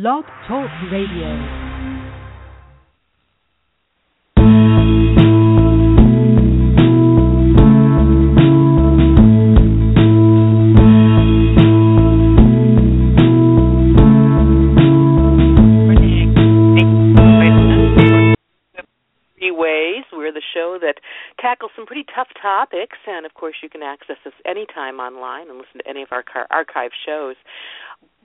Blog Talk Radio. ways. We're the show that tackles some pretty tough topics, and of course, you can access us anytime online and listen to any of our archive shows.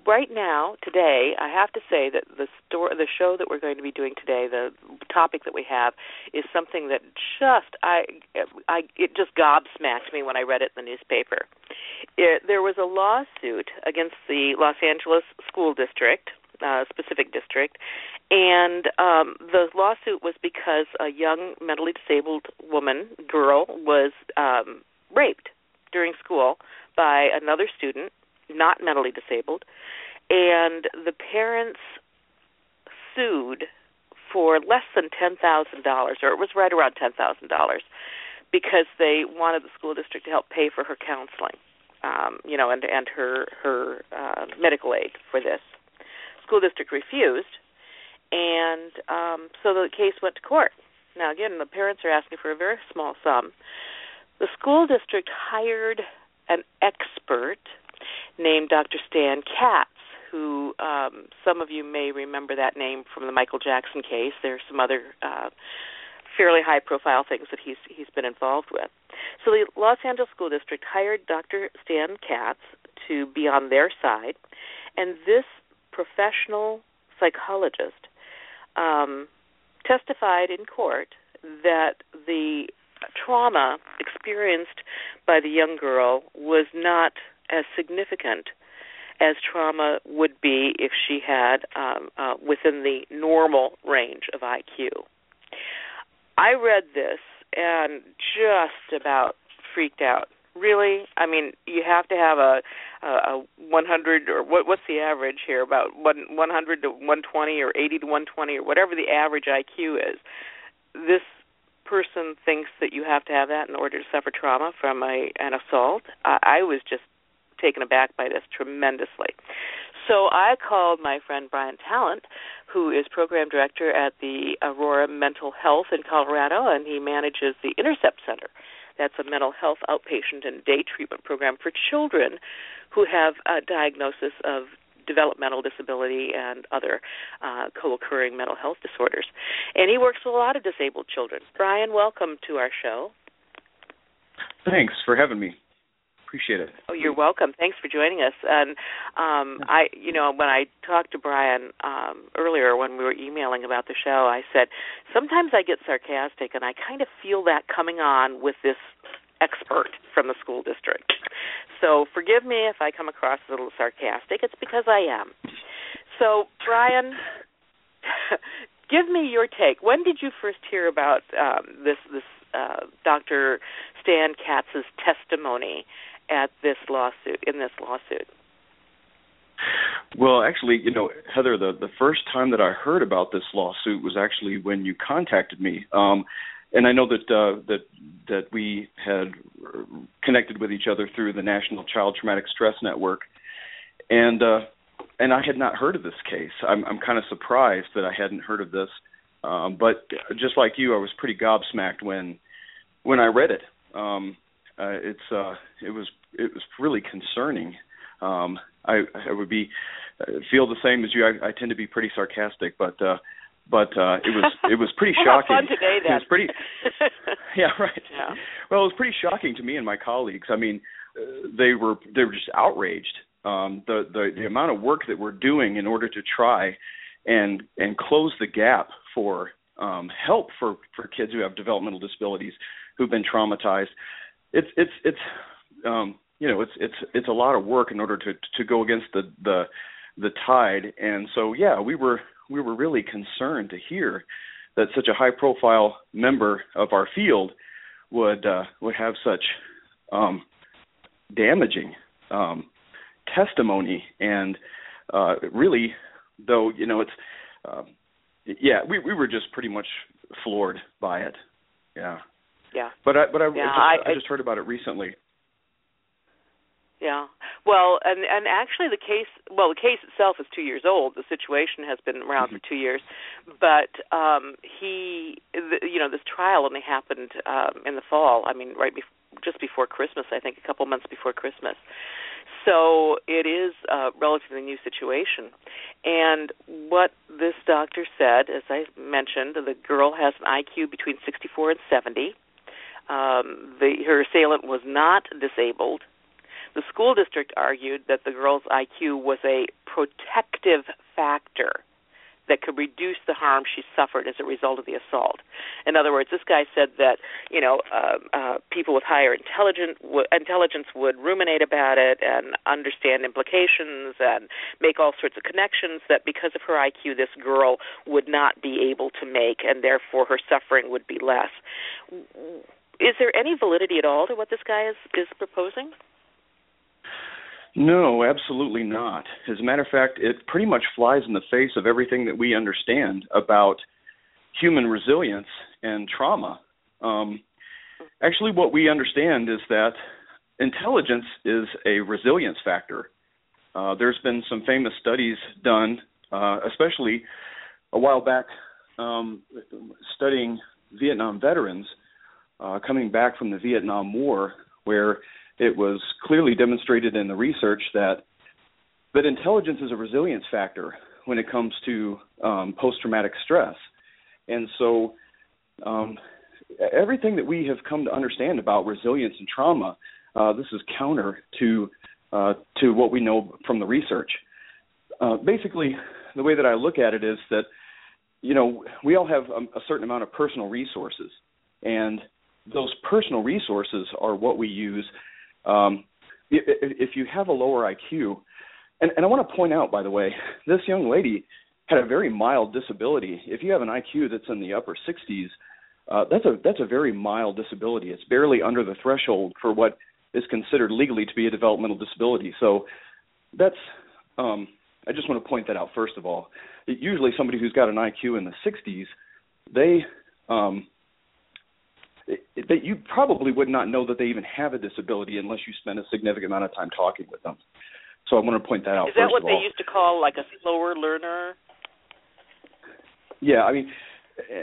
Right now, today, I have to say that the store, the show that we're going to be doing today, the topic that we have, is something that just I, I it just gobsmacked me when I read it in the newspaper. It, there was a lawsuit against the Los Angeles School District uh, specific district, and um, the lawsuit was because a young mentally disabled woman, girl, was um, raped during school by another student, not mentally disabled, and the parents sued for less than ten thousand dollars, or it was right around ten thousand dollars, because they wanted the school district to help pay for her counseling, um, you know, and and her her uh, medical aid for this school district refused, and um, so the case went to court. Now, again, the parents are asking for a very small sum. The school district hired an expert named Dr. Stan Katz, who um, some of you may remember that name from the Michael Jackson case. There are some other uh, fairly high-profile things that he's he's been involved with. So the Los Angeles School District hired Dr. Stan Katz to be on their side, and this professional psychologist um, testified in court that the trauma experienced by the young girl was not as significant as trauma would be if she had um, uh, within the normal range of IQ. I read this and just about freaked out. Really? I mean you have to have a a, a 100 or what what's the average here? About 100 to 120 or 80 to 120 or whatever the average iq is. This person thinks that you have to have that in order to suffer trauma from a an assault. I, I was just taken aback by this tremendously so I called my friend Brian Tallant, who is program director at the Aurora Mental Health in Colorado, and he manages the Intercept Center that's a mental health outpatient and day treatment program for children who have a diagnosis of developmental disability and other uh, co-occurring mental health disorders. And he works with a lot of disabled children. Brian, welcome to our show. Thanks for having me appreciate it. Oh, you're welcome. Thanks for joining us. And um, I, you know, when I talked to Brian um, earlier when we were emailing about the show, I said sometimes I get sarcastic, and I kind of feel that coming on with this expert from the school district. So forgive me if I come across a little sarcastic. It's because I am. So, Brian, give me your take. When did you first hear about um, this this uh, Dr. Stan Katz's testimony at this lawsuit in this lawsuit? Well, actually, you know, Heather, the the first time that I heard about this lawsuit was actually when you contacted me. Um, and I know that uh, that that we had connected with each other through the National Child Traumatic Stress Network, and uh, and I had not heard of this case. I'm I'm kind of surprised that I hadn't heard of this, um, but just like you, I was pretty gobsmacked when when I read it. Um, uh, it's uh, it was it was really concerning. Um, I I would be uh, feel the same as you. I, I tend to be pretty sarcastic, but uh, but uh, it was it was pretty we'll shocking. Have fun today, then. It was pretty. yeah, right. Yeah. Well, it was pretty shocking to me and my colleagues. I mean, uh, they were they were just outraged. Um, the the the amount of work that we're doing in order to try and and close the gap for um, help for for kids who have developmental disabilities who've been traumatized it's it's it's um you know it's it's it's a lot of work in order to to go against the the the tide. And so yeah we were we were really concerned to hear that such a high profile member of our field would uh would have such um damaging um testimony. And uh really though you know it's um yeah we we were just pretty much floored by it. Yeah yeah. But I but I, yeah, just, I, I just heard about it recently. yeah. Well, and and actually the case well the case itself is 2 years old. The situation has been around mm-hmm. for 2 years. But um he the, you know this trial only happened um in the fall. I mean right before just before Christmas, I think a couple months before Christmas. So it is a relatively new situation. And what this doctor said, as I mentioned, the girl has an IQ between 64 and 70. Um, the, her assailant was not disabled. The school district argued that the girl's IQ was a protective factor that could reduce the harm she suffered as a result of the assault. In other words, this guy said that you know uh, uh, people with higher intelligence w- intelligence would ruminate about it and understand implications and make all sorts of connections that because of her IQ, this girl would not be able to make, and therefore her suffering would be less. Is there any validity at all to what this guy is is proposing? No, absolutely not. As a matter of fact, it pretty much flies in the face of everything that we understand about human resilience and trauma. Um, actually, what we understand is that intelligence is a resilience factor. Uh, there's been some famous studies done, uh, especially a while back, um, studying Vietnam veterans uh, coming back from the Vietnam War, where it was clearly demonstrated in the research that that intelligence is a resilience factor when it comes to um, post-traumatic stress, and so um, everything that we have come to understand about resilience and trauma, uh, this is counter to uh, to what we know from the research. Uh, basically, the way that I look at it is that you know we all have a, a certain amount of personal resources, and those personal resources are what we use um, if, you have a lower IQ, and, and I want to point out, by the way, this young lady had a very mild disability. If you have an IQ that's in the upper 60s, uh, that's a that's a very mild disability. It's barely under the threshold for what is considered legally to be a developmental disability. So that's um, I just want to point that out first of all. Usually, somebody who's got an IQ in the 60s, they um, that you probably would not know that they even have a disability unless you spend a significant amount of time talking with them. So I want to point that out. Is that what they used to call like a slower learner? Yeah, I mean,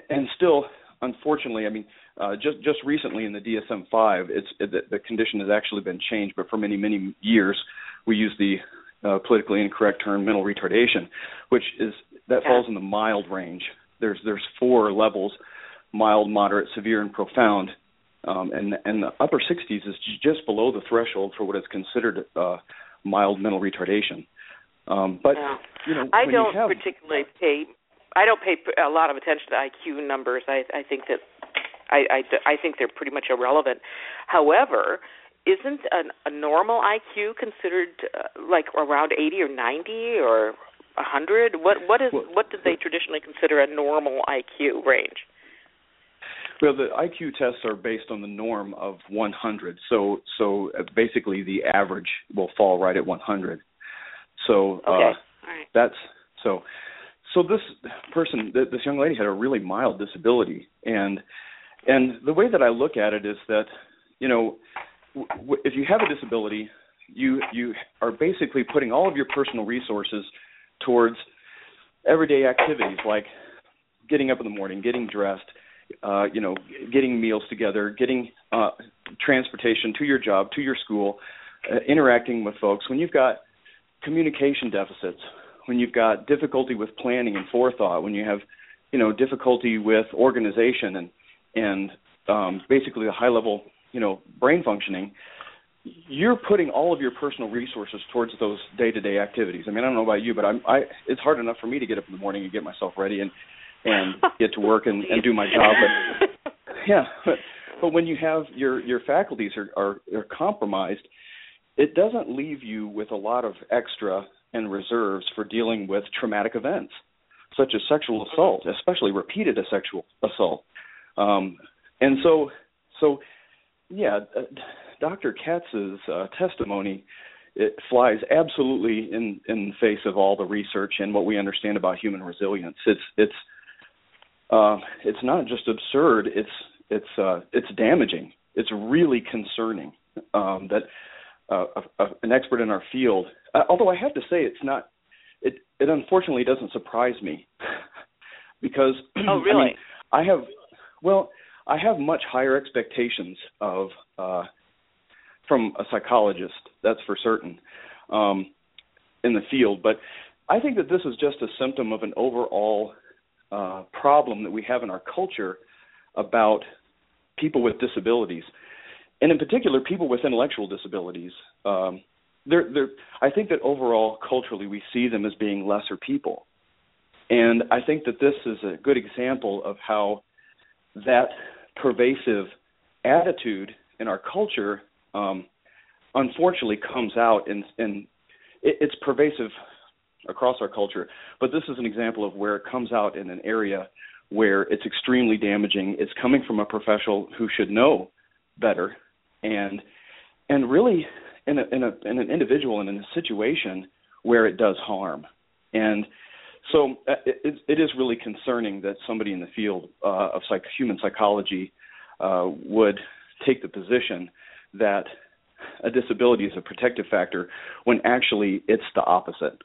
and still, unfortunately, I mean, uh, just just recently in the DSM-5, it's it, the, the condition has actually been changed, but for many many years we use the uh, politically incorrect term mental retardation, which is that falls in the mild range. There's there's four levels mild, moderate, severe, and profound. Um, and and the upper 60s is just below the threshold for what is considered uh, mild mental retardation. Um, but yeah. you know, I don't have, particularly pay. I don't pay a lot of attention to IQ numbers. I, I think that I, I, I think they're pretty much irrelevant. However, isn't an, a normal IQ considered uh, like around 80 or 90 or 100? What what is what did they traditionally consider a normal IQ range? Well, the IQ tests are based on the norm of 100. So, so uh, basically, the average will fall right at 100. So uh, okay. that's so. So this person, this young lady, had a really mild disability, and and the way that I look at it is that, you know, w- if you have a disability, you you are basically putting all of your personal resources towards everyday activities like getting up in the morning, getting dressed, uh, you know, getting meals together, getting uh, transportation to your job, to your school, uh, interacting with folks. When you've got communication deficits, when you've got difficulty with planning and forethought, when you have, you know, difficulty with organization and and um, basically a high level, you know, brain functioning, you're putting all of your personal resources towards those day-to-day activities. I mean, I don't know about you, but I'm I it's hard enough for me to get up in the morning and get myself ready and and get to work and, and do my job. But yeah, but, but when you have your your faculties are, are are compromised, it doesn't leave you with a lot of extra and reserves for dealing with traumatic events such as sexual assault, especially repeated sexual assault. Um, and so, so yeah, uh, Dr. Katz's uh, testimony it flies absolutely in in the face of all the research and what we understand about human resilience. It's it's uh, it's not just absurd. It's it's uh, it's damaging. It's really concerning um, that uh, a, a, an expert in our field. Uh, although I have to say, it's not. It it unfortunately doesn't surprise me because oh really I, mean, I have well I have much higher expectations of uh, from a psychologist. That's for certain um, in the field, but I think that this is just a symptom of an overall uh, problem that we have in our culture about people with disabilities, and in particular, people with intellectual disabilities. Um, they're, they're, I think that overall, culturally, we see them as being lesser people, and I think that this is a good example of how that pervasive attitude in our culture, um, unfortunately, comes out, and, and it, it's pervasive across our culture. But this is an example of where it comes out in an area where it's extremely damaging. It's coming from a professional who should know better, and and really in a, in, a, in an individual and in a situation where it does harm. And so uh, it, it is really concerning that somebody in the field uh, of psych, human psychology uh, would take the position that a disability is a protective factor when actually it's the opposite.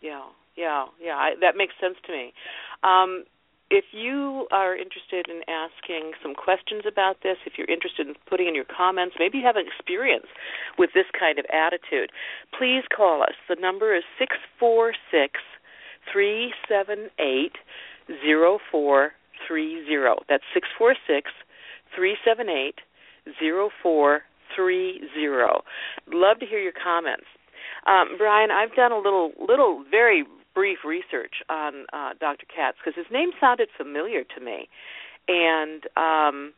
Yeah, yeah, yeah. I, that makes sense to me. Um, if you are interested in asking some questions about this, if you're interested in putting in your comments, maybe you have an experience with this kind of attitude, please call us. The number is six four six three seven eight zero four three zero. That's six four six three seven eight zero four three zero. Love to hear your comments. Um, Brian, I've done a little, little, very brief research on uh, Dr. Katz because his name sounded familiar to me, and um,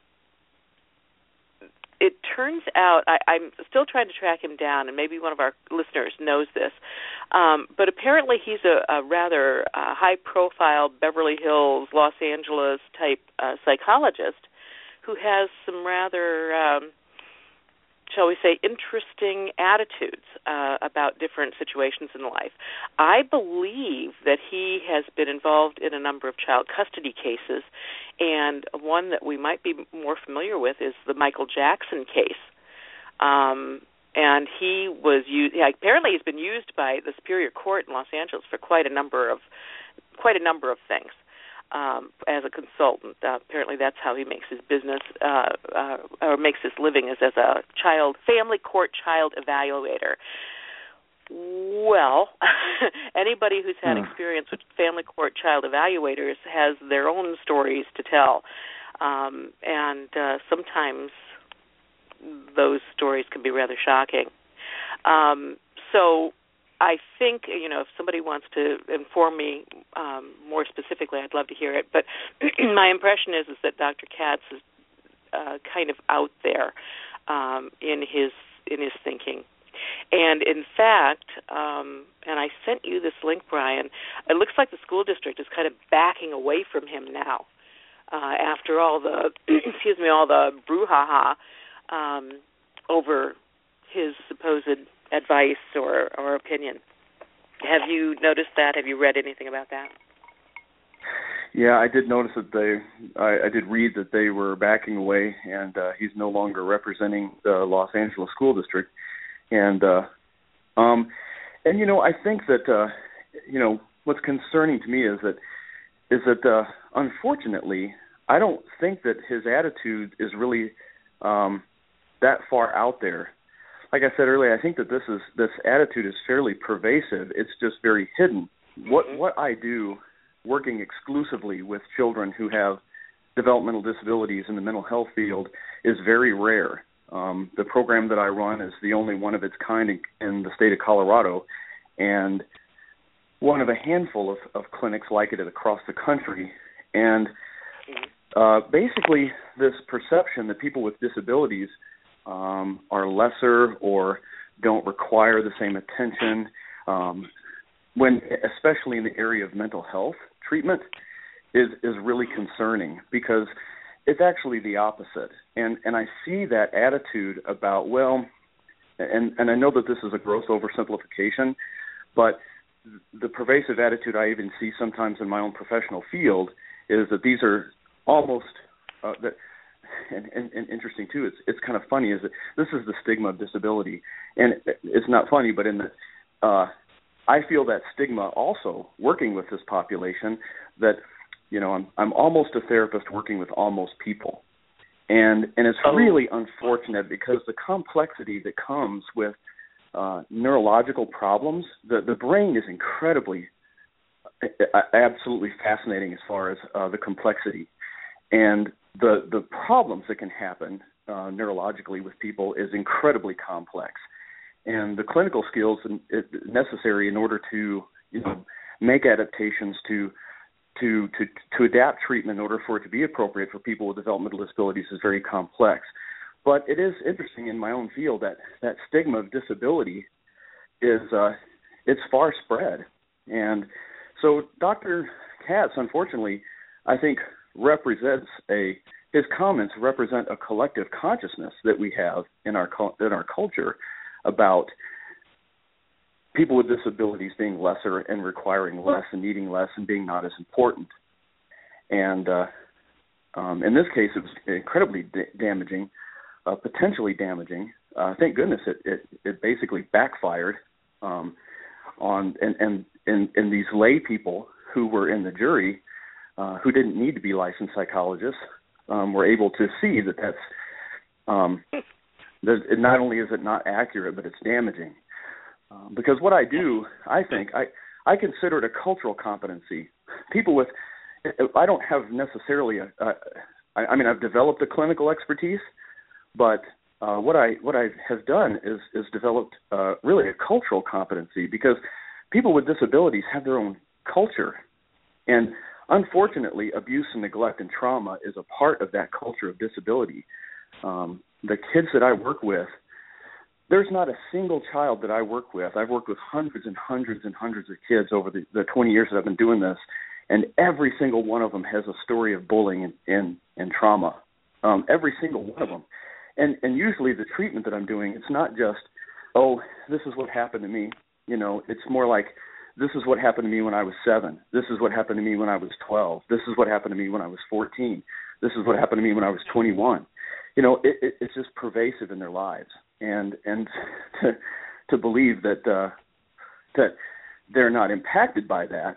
it turns out I, I'm still trying to track him down, and maybe one of our listeners knows this. Um, but apparently, he's a, a rather uh, high-profile Beverly Hills, Los Angeles type uh, psychologist who has some rather um, shall we say, interesting attitudes uh, about different situations in life. I believe that he has been involved in a number of child custody cases, and one that we might be more familiar with is the Michael Jackson case. Um, and he was used. Yeah, apparently, he's been used by the Superior Court in Los Angeles for quite a number of quite a number of things um, as a consultant. Uh, apparently, that's how he makes his business uh, uh, or makes his living is as a child family court child evaluator. Well, anybody who's had hmm. experience with family court child evaluators has their own stories to tell, um, and uh, sometimes those stories can be rather shocking. Um, so I think you know if somebody wants to inform me um, more specifically, I'd love to hear it. But my impression is is that Dr. Katz is uh, kind of out there um, in his in his thinking. And in fact, um, and I sent you this link, Brian. It looks like the school district is kind of backing away from him now. Uh, after all the excuse me, all the brouhaha um, over his supposed advice or or opinion. Have you noticed that? Have you read anything about that? Yeah, I did notice that they. I, I did read that they were backing away, and uh, he's no longer representing the Los Angeles School District. And uh, um, and you know, I think that uh, you know what's concerning to me is that is that uh, unfortunately, I don't think that his attitude is really um, that far out there like I said earlier, I think that this is this attitude is fairly pervasive. It's just very hidden. Mm-hmm. What what I do, working exclusively with children who have developmental disabilities in the mental health field, is very rare. Um, the program that I run is the only one of its kind in, in the state of Colorado, and one of a handful of, of clinics like it across the country. And mm-hmm. uh, basically, this perception that people with disabilities um, are lesser or don't require the same attention. Um, when, especially in the area of mental health treatment, is is really concerning because it's actually the opposite. And and I see that attitude about well, and and I know that this is a gross oversimplification, but the pervasive attitude I even see sometimes in my own professional field is that these are almost uh, that and, and, and interesting too. It's it's kind of funny is that this is the stigma of disability, and it's not funny, but in the uh, I feel that stigma also working with this population that you know I'm I'm almost a therapist working with almost people, and and it's oh. really unfortunate because the complexity that comes with uh, neurological problems, the the brain is incredibly absolutely fascinating as far as uh, the complexity and the the problems that can happen uh, neurologically with people is incredibly complex, and the clinical skills necessary in order to you know make adaptations to to to to adapt treatment in order for it to be appropriate for people with developmental disabilities is very complex. But it is interesting in my own field that that stigma of disability is uh, it's far spread, and so Dr. Katz, unfortunately, I think represents a his comments represent a collective consciousness that we have in our in our culture about people with disabilities being lesser and requiring less and needing less and being not as important. And uh, um, in this case, it was incredibly da- damaging, uh, potentially damaging. Uh, thank goodness it, it, it basically backfired um, on and and and, and these lay people who were in the jury uh, who didn't need to be licensed psychologists um, were able to see that that's um, that it not only is it not accurate, but it's damaging. Um, because what I do, I think I I consider it a cultural competency. People with I don't have necessarily a, a I, I mean I've developed a clinical expertise, but uh, what I what I have done is is developed uh, really a cultural competency because people with disabilities have their own culture, and unfortunately, abuse and neglect and trauma is a part of that culture of disability. Um, the kids that I work with, there's not a single child that I work with. I've worked with hundreds and hundreds and hundreds of kids over the, the 20 years that I've been doing this, and every single one of them has a story of bullying and and, and trauma. Um, every single one of them, and and usually the treatment that I'm doing, it's not just, oh, this is what happened to me. You know, it's more like this is what happened to me when I was seven. This is what happened to me when I was 12. This is what happened to me when I was 14. This is what happened to me when I was 21. You know, it, it, it's just pervasive in their lives, and and to to believe that uh, that they're not impacted by that,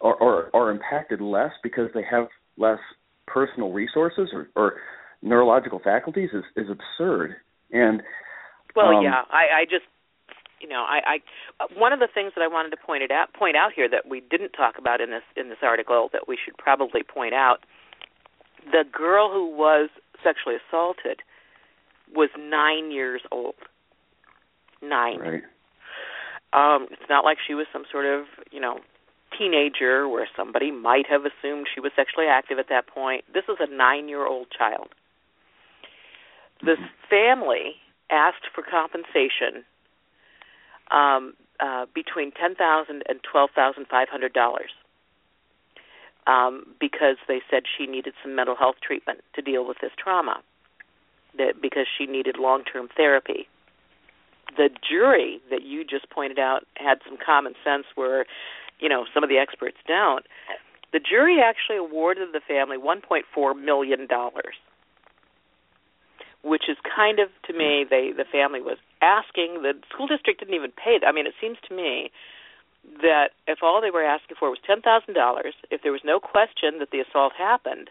or, or are impacted less because they have less personal resources or, or neurological faculties is is absurd. And well, um, yeah, I, I just you know, I, I one of the things that I wanted to point it out point out here that we didn't talk about in this in this article that we should probably point out the girl who was sexually assaulted was nine years old. Nine. Right. Um, it's not like she was some sort of, you know, teenager where somebody might have assumed she was sexually active at that point. This was a nine year old child. This mm-hmm. family asked for compensation um, uh, between ten thousand and twelve thousand five hundred dollars um, because they said she needed some mental health treatment to deal with this trauma, that because she needed long term therapy. The jury that you just pointed out had some common sense where, you know, some of the experts don't. The jury actually awarded the family $1.4 million which is kind of to me they the family was asking the school district didn't even pay. I mean, it seems to me that if all they were asking for was ten thousand dollars, if there was no question that the assault happened,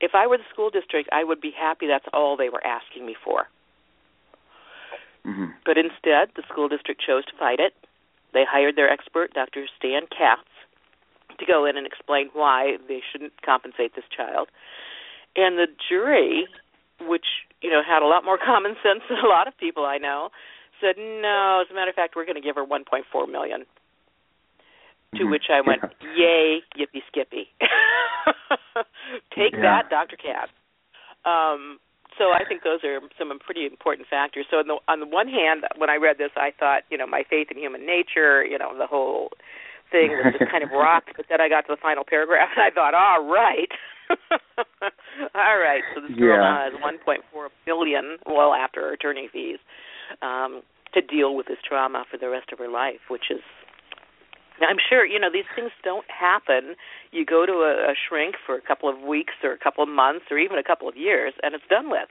if I were the school district, I would be happy that's all they were asking me for. Mm-hmm. But instead, the school district chose to fight it. They hired their expert, Dr. Stan Katz, to go in and explain why they shouldn't compensate this child. And the jury which you know had a lot more common sense than a lot of people I know, said no. As a matter of fact, we're going to give her 1.4 million. To mm-hmm. which I went, "Yay, yippee skippy! Take yeah. that, Dr. Katz." Um, so I think those are some pretty important factors. So on the, on the one hand, when I read this, I thought, you know, my faith in human nature, you know, the whole thing was just kind of rocked. But then I got to the final paragraph, and I thought, all right. All right. So this girl yeah. has 1.4 billion, well, after attorney fees, um, to deal with this trauma for the rest of her life, which is I'm sure you know these things don't happen. You go to a, a shrink for a couple of weeks or a couple of months or even a couple of years, and it's done with.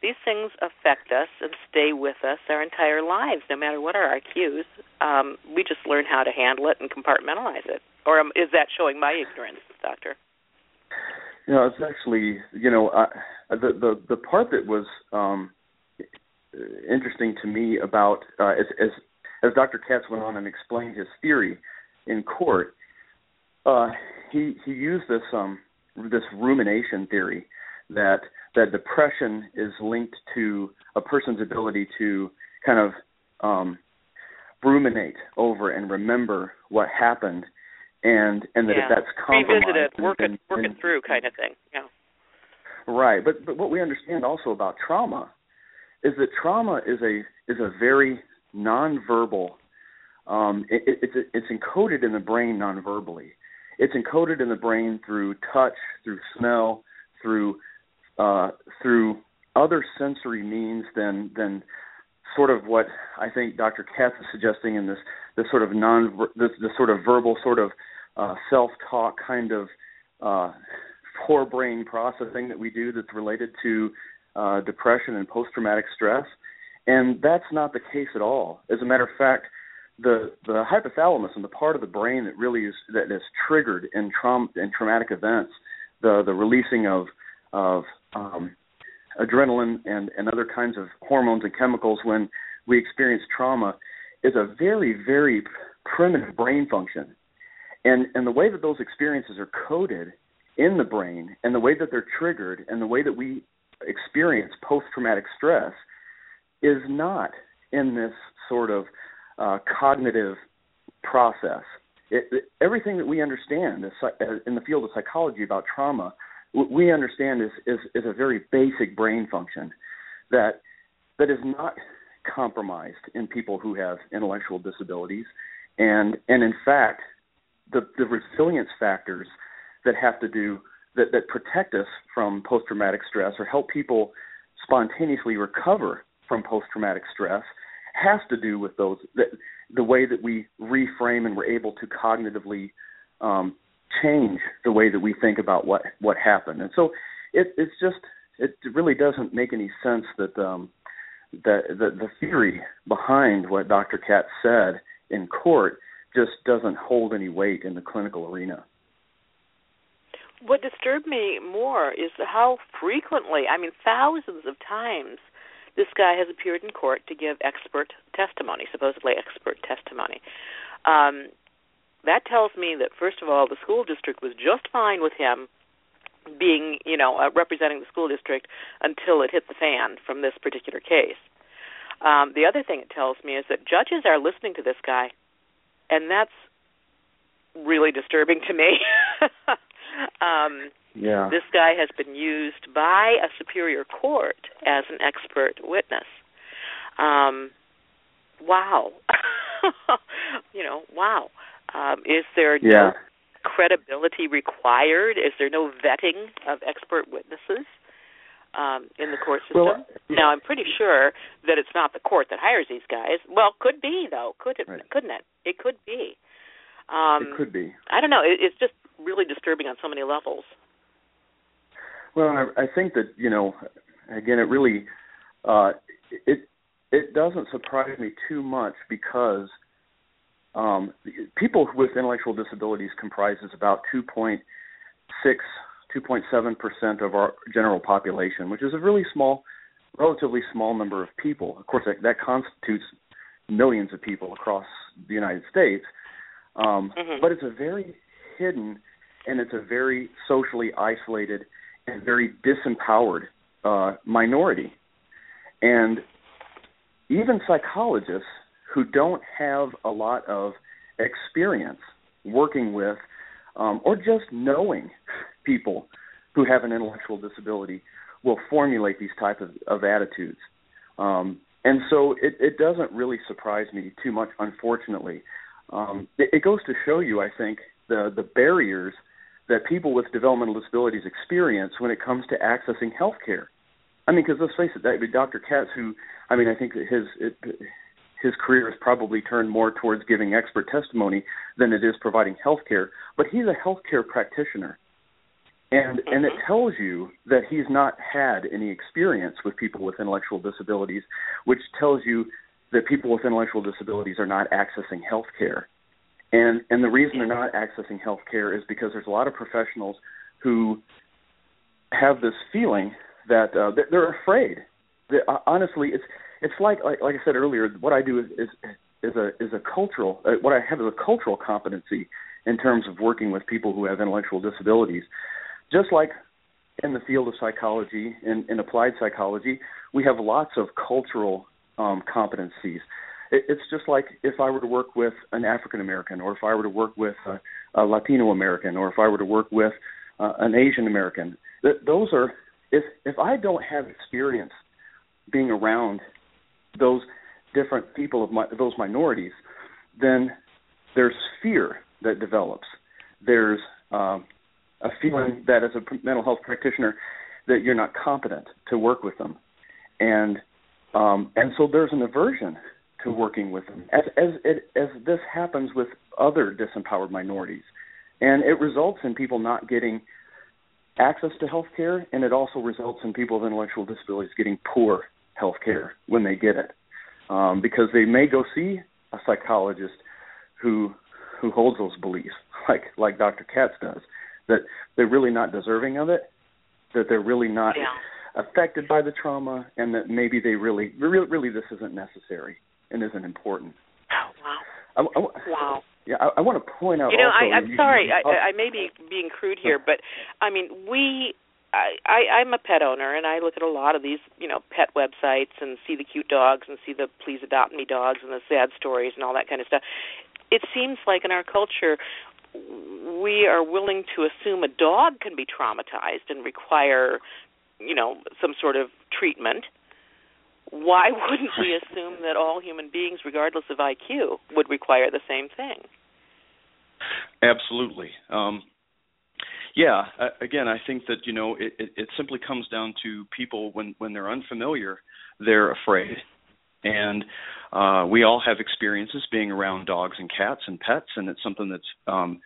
These things affect us and stay with us our entire lives, no matter what our IQs. Um, we just learn how to handle it and compartmentalize it. Or um, is that showing my ignorance, doctor? You know, it's actually you know uh, the the the part that was um, interesting to me about uh, as, as as Dr. Katz went on and explained his theory in court, uh, he he used this um this rumination theory that that depression is linked to a person's ability to kind of um, ruminate over and remember what happened, and and that yeah. if that's compromised, revisit it, work it, work it through, kind of thing. Yeah. Right, but but what we understand also about trauma is that trauma is a is a very nonverbal. Um, it, it, it's it's encoded in the brain nonverbally. It's encoded in the brain through touch, through smell, through uh, through other sensory means than than sort of what I think Dr. Katz is suggesting in this this sort of non this, this sort of verbal sort of uh, self talk kind of uh, forebrain processing that we do that's related to uh, depression and post traumatic stress. And that's not the case at all. As a matter of fact, the the hypothalamus and the part of the brain that really is that is triggered in trauma in traumatic events, the the releasing of of um, adrenaline and and other kinds of hormones and chemicals when we experience trauma, is a very very primitive brain function, and and the way that those experiences are coded in the brain and the way that they're triggered and the way that we experience post traumatic stress is not in this sort of uh, cognitive process. It, it, everything that we understand in the field of psychology about trauma, we understand is, is, is a very basic brain function that that is not compromised in people who have intellectual disabilities, and and in fact, the the resilience factors that have to do that that protect us from post traumatic stress or help people spontaneously recover from post traumatic stress has to do with those that, the way that we reframe and we're able to cognitively um, change the way that we think about what what happened. And so it, it's just it really doesn't make any sense that um, that the, the theory behind what Dr. Katz said in court just doesn't hold any weight in the clinical arena. What disturbed me more is how frequently, I mean, thousands of times, this guy has appeared in court to give expert testimony, supposedly expert testimony. Um, that tells me that first of all, the school district was just fine with him being, you know, uh, representing the school district until it hit the fan from this particular case. Um, the other thing it tells me is that judges are listening to this guy, and that's really disturbing to me. um, yeah. This guy has been used by a superior court as an expert witness. Um, wow. you know, wow. Um, is there yeah. no credibility required? Is there no vetting of expert witnesses um, in the court system? Well, now, I'm pretty sure that it's not the court that hires these guys. Well, could be though, could it? Right. Couldn't it? It could be. Um, it could be. I don't know. It, it's just really disturbing on so many levels. Well, I, I think that you know, again, it really uh, it it doesn't surprise me too much because um, people with intellectual disabilities comprises about 2.6, 2.7 percent of our general population, which is a really small, relatively small number of people. Of course, that, that constitutes millions of people across the United States, um, mm-hmm. but it's a very hidden and it's a very socially isolated and very disempowered uh, minority. And even psychologists who don't have a lot of experience working with um, or just knowing people who have an intellectual disability will formulate these type of, of attitudes. Um, and so it, it doesn't really surprise me too much, unfortunately. Um, it, it goes to show you, I think, the the barriers that people with developmental disabilities experience when it comes to accessing health care. I mean, because let's face it, that would be Dr. Katz, who I mean, I think his it, his career is probably turned more towards giving expert testimony than it is providing health care. But he's a healthcare practitioner. And mm-hmm. and it mm-hmm. tells you that he's not had any experience with people with intellectual disabilities, which tells you that people with intellectual disabilities are not accessing health care. And and the reason they're not accessing health care is because there's a lot of professionals who have this feeling that uh, they're afraid. That, uh, honestly, it's it's like, like like I said earlier. What I do is is, is a is a cultural. Uh, what I have is a cultural competency in terms of working with people who have intellectual disabilities. Just like in the field of psychology and in applied psychology, we have lots of cultural um, competencies. It, it's just like if I were to work with an African American, or if I were to work with a, a Latino American, or if I were to work with uh, an Asian American. Th- those are if if I don't have experience being around those different people of my, those minorities, then there's fear that develops. There's um, a feeling that as a mental health practitioner that you're not competent to work with them, and um, and so there's an aversion to working with them as as it, as this happens with other disempowered minorities, and it results in people not getting access to health care, and it also results in people with intellectual disabilities getting poor health care when they get it, um, because they may go see a psychologist who who holds those beliefs, like like Dr. Katz does, that they're really not deserving of it, that they're really not yeah. affected by the trauma, and that maybe they really really, really this isn't necessary and isn't important. Oh, wow. I, I, wow. Yeah, I, I want to point out. You know, also, I, I'm you, sorry, you, I, I may be being crude here, but I mean, we I, I I'm a pet owner and I look at a lot of these, you know, pet websites and see the cute dogs and see the please adopt me dogs and the sad stories and all that kind of stuff. It seems like in our culture we are willing to assume a dog can be traumatized and require, you know, some sort of treatment. Why wouldn't we assume that all human beings regardless of IQ would require the same thing? Absolutely. Um, yeah. Again, I think that you know it, it, it simply comes down to people when when they're unfamiliar, they're afraid, and uh, we all have experiences being around dogs and cats and pets, and it's something that's um,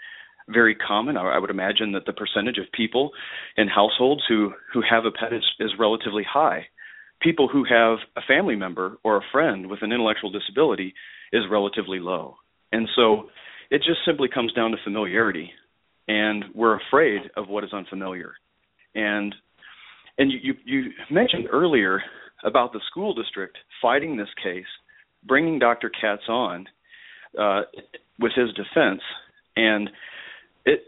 very common. I, I would imagine that the percentage of people in households who who have a pet is, is relatively high. People who have a family member or a friend with an intellectual disability is relatively low, and so it just simply comes down to familiarity, and we're afraid of what is unfamiliar. And and you you mentioned earlier about the school district fighting this case, bringing Dr. Katz on uh, with his defense, and it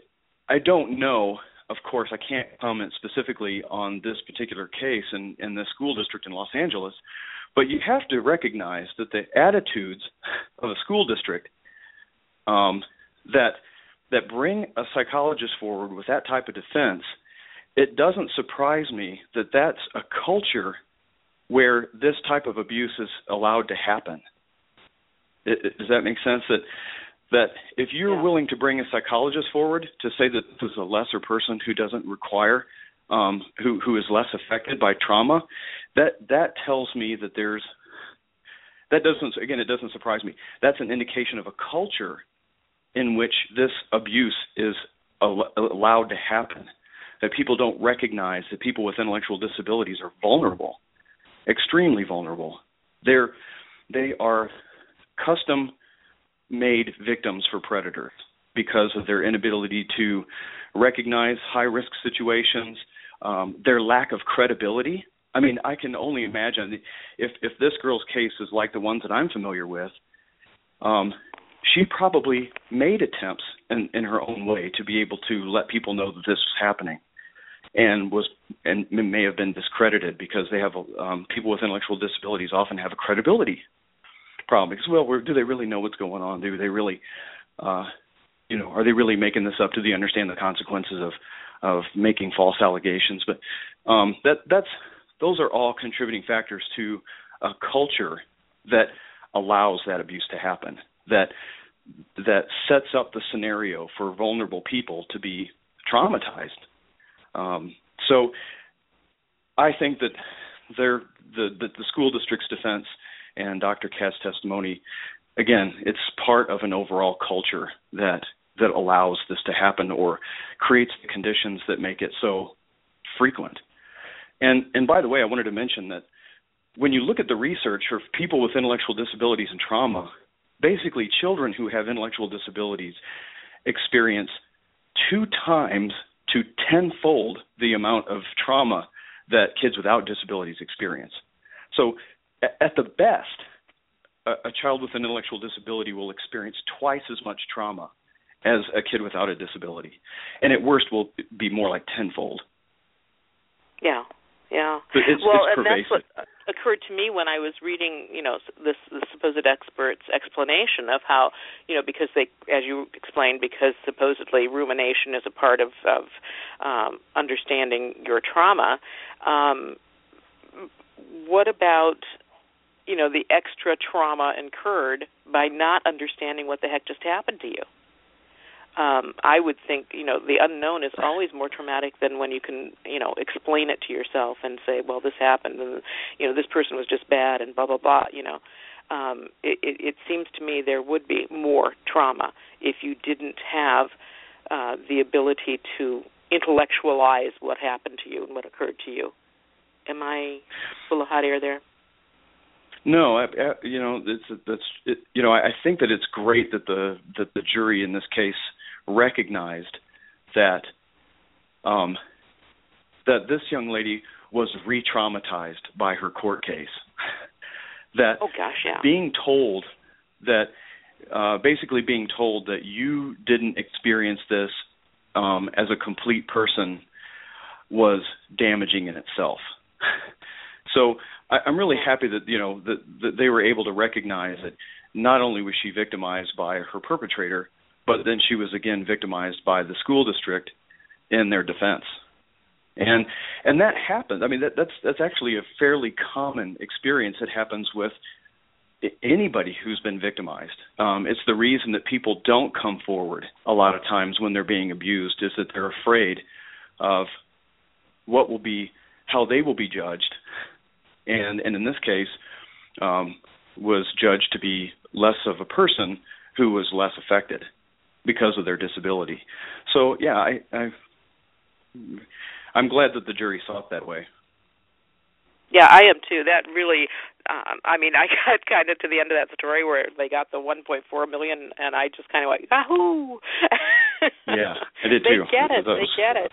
I don't know. Of course, I can't comment specifically on this particular case in, in the school district in Los Angeles, but you have to recognize that the attitudes of a school district um, that that bring a psychologist forward with that type of defense, it doesn't surprise me that that's a culture where this type of abuse is allowed to happen. It, it, does that make sense? That that if you're yeah. willing to bring a psychologist forward to say that this is a lesser person who doesn't require um, who who is less affected by trauma, that that tells me that there's that doesn't again it doesn't surprise me. That's an indication of a culture in which this abuse is al- allowed to happen. That people don't recognize that people with intellectual disabilities are vulnerable, extremely vulnerable. They're they are custom made victims for predators because of their inability to recognize high risk situations, um, their lack of credibility. I mean, I can only imagine if if this girl's case is like the ones that I'm familiar with, um, she probably made attempts in, in her own way to be able to let people know that this was happening, and was and may have been discredited because they have um, people with intellectual disabilities often have a credibility problem because well do they really know what's going on? Do they really uh you know are they really making this up? Do they understand the consequences of of making false allegations? But um that that's those are all contributing factors to a culture that allows that abuse to happen that that sets up the scenario for vulnerable people to be traumatized um so i think that the, the the school district's defense and Dr. Katz's testimony, again, it's part of an overall culture that that allows this to happen or creates the conditions that make it so frequent. And and by the way, I wanted to mention that when you look at the research of people with intellectual disabilities and trauma, basically children who have intellectual disabilities experience two times to tenfold the amount of trauma that kids without disabilities experience. So, at the best, a, child with an intellectual disability will experience twice as much trauma as a kid without a disability, and at worst will be more like tenfold. Yeah, yeah. It's, well, it's and that's what occurred to me when I was reading, you know, this the supposed expert's explanation of how, you know, because they, as you explained, because supposedly rumination is a part of of um, understanding your trauma. Um, what about, you know, the extra trauma incurred by not understanding what the heck just happened to you? Um i would think you know the unknown is always more traumatic than when you can you know explain it to yourself and say well this happened and you know this person was just bad and blah blah blah you know. Um it it, it seems to me there would be more trauma if you didn't have uh the ability to intellectualize what happened to you and what occurred to you. Am i full of hot air there? No, I, I, you know, it's that's it, you know, I think that it's great that the that the jury in this case recognized that um, that this young lady was re-traumatized by her court case. that oh gosh, yeah. being told that uh, basically being told that you didn't experience this um, as a complete person was damaging in itself. so I, I'm really happy that you know that, that they were able to recognize that not only was she victimized by her perpetrator, but then she was again victimized by the school district in their defense. And and that happens i mean that that's that's actually a fairly common experience that happens with anybody who's been victimized. Um it's the reason that people don't come forward a lot of times when they're being abused is that they're afraid of what will be how they will be judged. And and in this case um was judged to be less of a person who was less affected because of their disability. So yeah, I, I I'm glad that the jury saw it that way. Yeah, I am too. That really, um, I mean, I got kind of to the end of that story where they got the 1.4 million, and I just kind of went, "Yahoo!" yeah, I did too. They get it. They get it.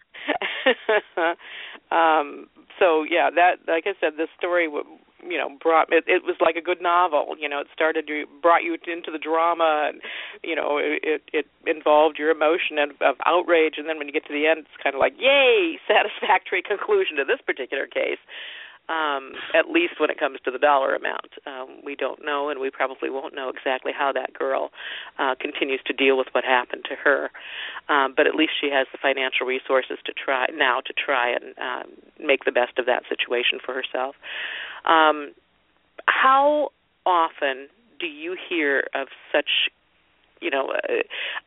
um, so yeah, that like I said, the story you know brought it, it was like a good novel you know it started you brought you into the drama and you know it it involved your emotion of, of outrage and then when you get to the end it's kind of like yay satisfactory conclusion to this particular case um at least when it comes to the dollar amount. Um we don't know and we probably won't know exactly how that girl uh continues to deal with what happened to her. Um but at least she has the financial resources to try now to try and um make the best of that situation for herself. Um, how often do you hear of such, you know,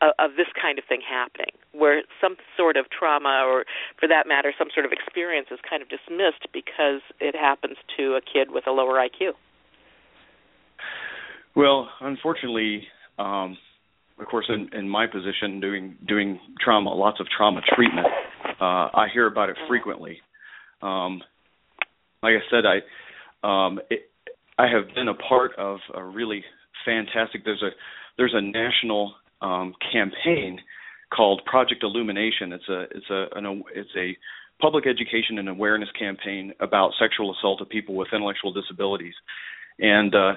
uh, of this kind of thing happening, where some sort of trauma, or for that matter, some sort of experience is kind of dismissed because it happens to a kid with a lower IQ? Well, unfortunately, um, of course, in, in my position, doing doing trauma, lots of trauma treatment, uh, I hear about it frequently. Um, like I said, I um, it, I have been a part of a really fantastic. There's a there's a national um, campaign called Project Illumination. It's a it's a an, it's a public education and awareness campaign about sexual assault of people with intellectual disabilities, and uh,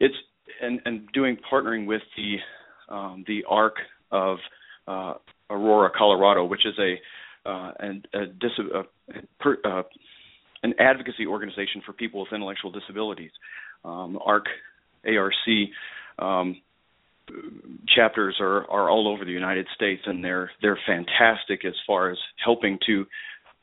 it's and and doing partnering with the um, the ARC of uh, Aurora, Colorado, which is a uh, and a, dis- a, per, uh, an advocacy organization for people with intellectual disabilities. Um, ARC, ARC um, chapters are, are all over the United States, and they're they're fantastic as far as helping to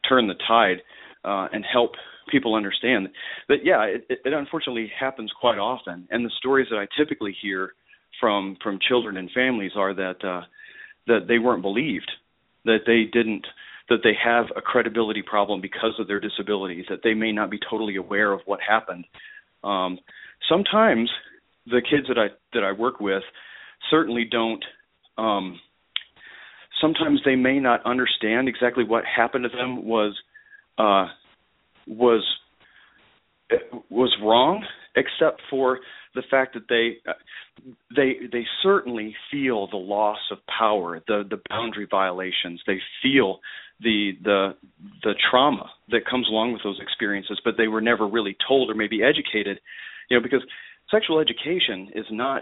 turn the tide uh, and help people understand that. Yeah, it, it unfortunately happens quite often, and the stories that I typically hear from from children and families are that uh, that they weren't believed, that they didn't that they have a credibility problem because of their disabilities, that they may not be totally aware of what happened, Um, sometimes the kids that I that I work with certainly don't. Um, sometimes they may not understand exactly what happened to them was uh, was was wrong, except for the fact that they they they certainly feel the loss of power, the the boundary violations. They feel the the the trauma that comes along with those experiences, but they were never really told or maybe educated, you know, because sexual education is not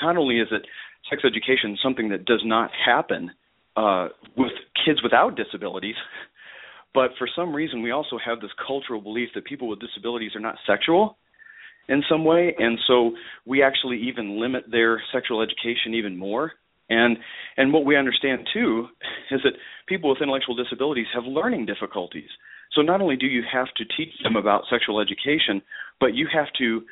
not only is it sex education something that does not happen uh, with kids without disabilities, but for some reason we also have this cultural belief that people with disabilities are not sexual in some way, and so we actually even limit their sexual education even more. And and what we understand too is that people with intellectual disabilities have learning difficulties. So not only do you have to teach them about sexual education, but you have to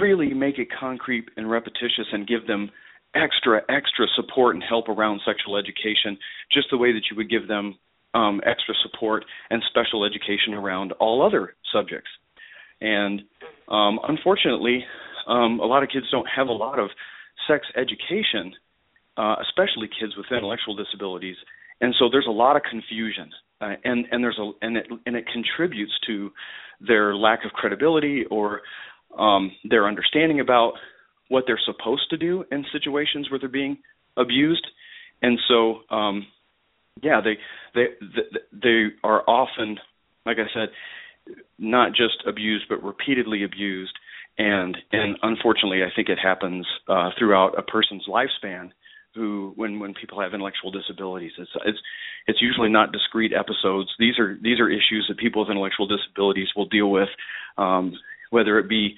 really make it concrete and repetitious and give them extra extra support and help around sexual education just the way that you would give them um, extra support and special education around all other subjects and um, unfortunately um, a lot of kids don't have a lot of sex education uh, especially kids with intellectual disabilities. And so there's a lot of confusion uh, and and there's a and it and it contributes to their lack of credibility or um, their understanding about what they're supposed to do in situations where they're being abused, and so um, yeah, they they they are often, like I said, not just abused but repeatedly abused, and and unfortunately, I think it happens uh, throughout a person's lifespan. Who, when when people have intellectual disabilities, it's it's it's usually not discrete episodes. These are these are issues that people with intellectual disabilities will deal with, um, whether it be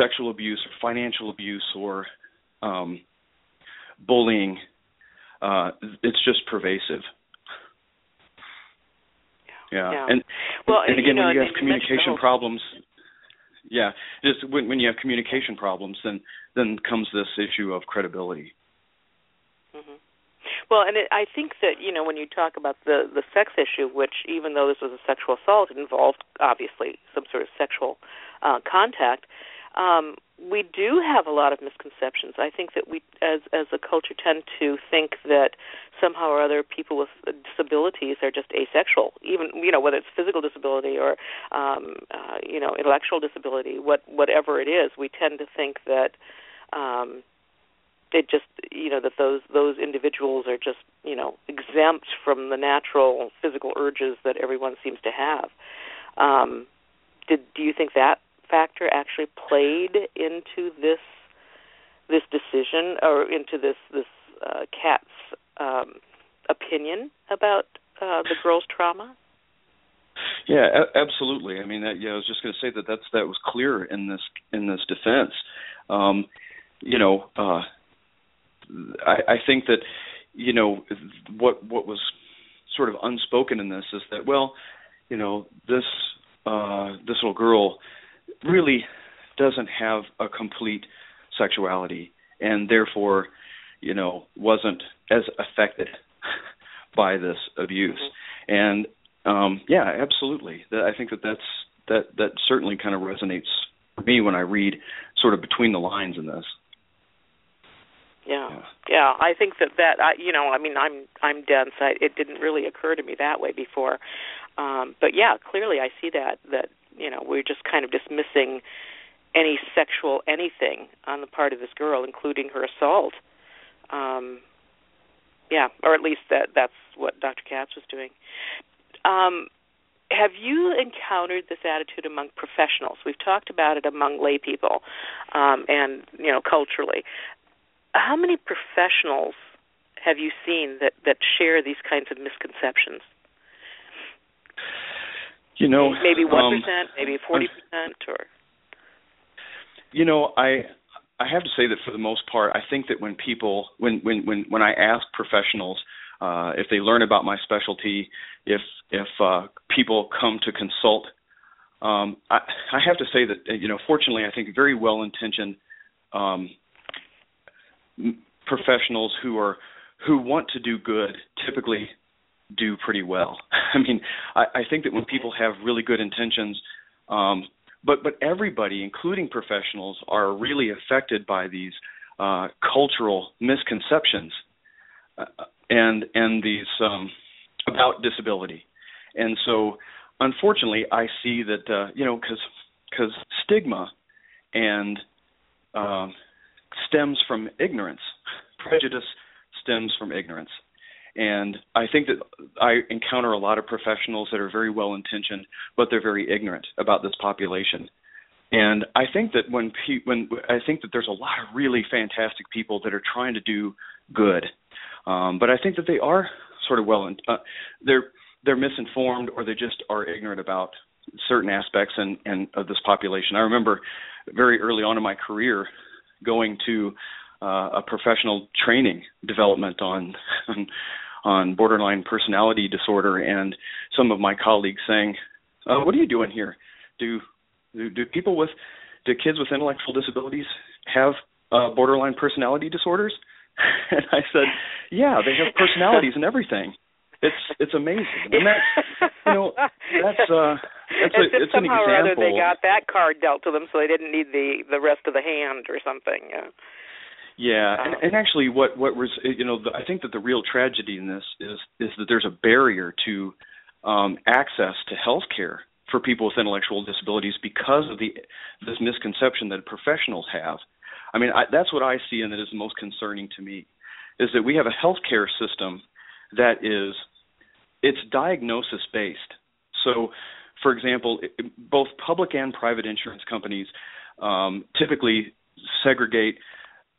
sexual abuse or financial abuse or um, bullying. Uh, it's just pervasive. Yeah. And well, and again, you know, when you have communication problems, yeah, just when when you have communication problems, then then comes this issue of credibility. Mm-hmm. Well, and it, I think that you know when you talk about the the sex issue, which even though this was a sexual assault, it involved obviously some sort of sexual uh, contact um, we do have a lot of misconceptions. I think that we, as as a culture, tend to think that somehow or other people with disabilities are just asexual. Even you know whether it's physical disability or um, uh, you know intellectual disability, what whatever it is, we tend to think that um, it just you know that those those individuals are just you know exempt from the natural physical urges that everyone seems to have. Um, did do you think that factor actually played into this this decision or into this this uh, Katz's um, opinion about uh, the girl's trauma? Yeah, a- absolutely. I mean, that, yeah, I was just going to say that that's that was clear in this in this defense. Um, you know, uh, I, I think that you know what what was sort of unspoken in this is that well, you know, this uh, this little girl really doesn't have a complete sexuality and therefore you know wasn't as affected by this abuse mm-hmm. and um yeah absolutely i think that that's that that certainly kind of resonates for me when i read sort of between the lines in this yeah. yeah. Yeah, I think that that I you know, I mean I'm I'm dense. I, it didn't really occur to me that way before. Um but yeah, clearly I see that that you know we're just kind of dismissing any sexual anything on the part of this girl, including her assault. Um, yeah, or at least that that's what Dr. Katz was doing. Um, have you encountered this attitude among professionals? We've talked about it among lay people, um, and you know, culturally. How many professionals have you seen that that share these kinds of misconceptions? You know, maybe one um, maybe forty percent, or. You know, I I have to say that for the most part, I think that when people when when when when I ask professionals uh, if they learn about my specialty, if if uh, people come to consult, um, I I have to say that you know, fortunately, I think very well intentioned um, professionals who are who want to do good typically do pretty well. I mean, I, I think that when people have really good intentions, um, but but everybody, including professionals, are really affected by these uh, cultural misconceptions uh, and and these um, about disability. And so, unfortunately, I see that uh, you know because because stigma and um, stems from ignorance, prejudice stems from ignorance. And I think that I encounter a lot of professionals that are very well intentioned, but they're very ignorant about this population. And I think that when pe- when I think that there's a lot of really fantastic people that are trying to do good, um, but I think that they are sort of well uh, they're they're misinformed or they just are ignorant about certain aspects and, and of this population. I remember very early on in my career going to uh, a professional training development on on borderline personality disorder, and some of my colleagues saying, uh, "What are you doing here? Do, do do people with do kids with intellectual disabilities have uh, borderline personality disorders?" and I said, "Yeah, they have personalities and everything." It's it's amazing, and that's you know that's uh that's a, it's an somehow example. or other they got that card dealt to them, so they didn't need the the rest of the hand or something. Yeah. Yeah, and, Um, and actually, what what was you know the, I think that the real tragedy in this is is that there's a barrier to um, access to health care for people with intellectual disabilities because of the this misconception that professionals have. I mean, I, that's what I see, and that is most concerning to me, is that we have a healthcare system that is it's diagnosis based. So, for example, both public and private insurance companies um, typically segregate